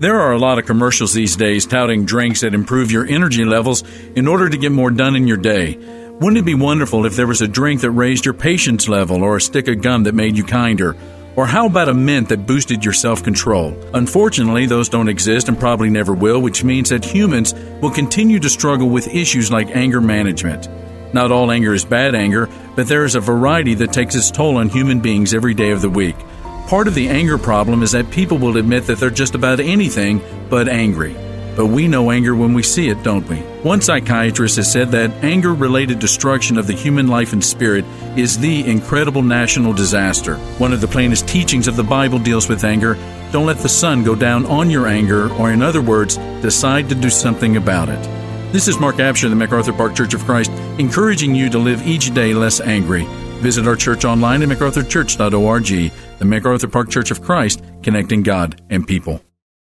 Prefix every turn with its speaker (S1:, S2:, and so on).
S1: There are a lot of commercials these days touting drinks that improve your energy levels in order to get more done in your day. Wouldn't it be wonderful if there was a drink that raised your patience level or a stick of gum that made you kinder? Or how about a mint that boosted your self control? Unfortunately, those don't exist and probably never will, which means that humans will continue to struggle with issues like anger management. Not all anger is bad anger, but there is a variety that takes its toll on human beings every day of the week. Part of the anger problem is that people will admit that they're just about anything but angry. But we know anger when we see it, don't we? One psychiatrist has said that anger related destruction of the human life and spirit is the incredible national disaster. One of the plainest teachings of the Bible deals with anger. Don't let the sun go down on your anger, or in other words, decide to do something about it. This is Mark Absher, the MacArthur Park Church of Christ, encouraging you to live each day less angry. Visit our church online at macarthurchurch.org, the MacArthur Park Church of Christ, connecting God and people.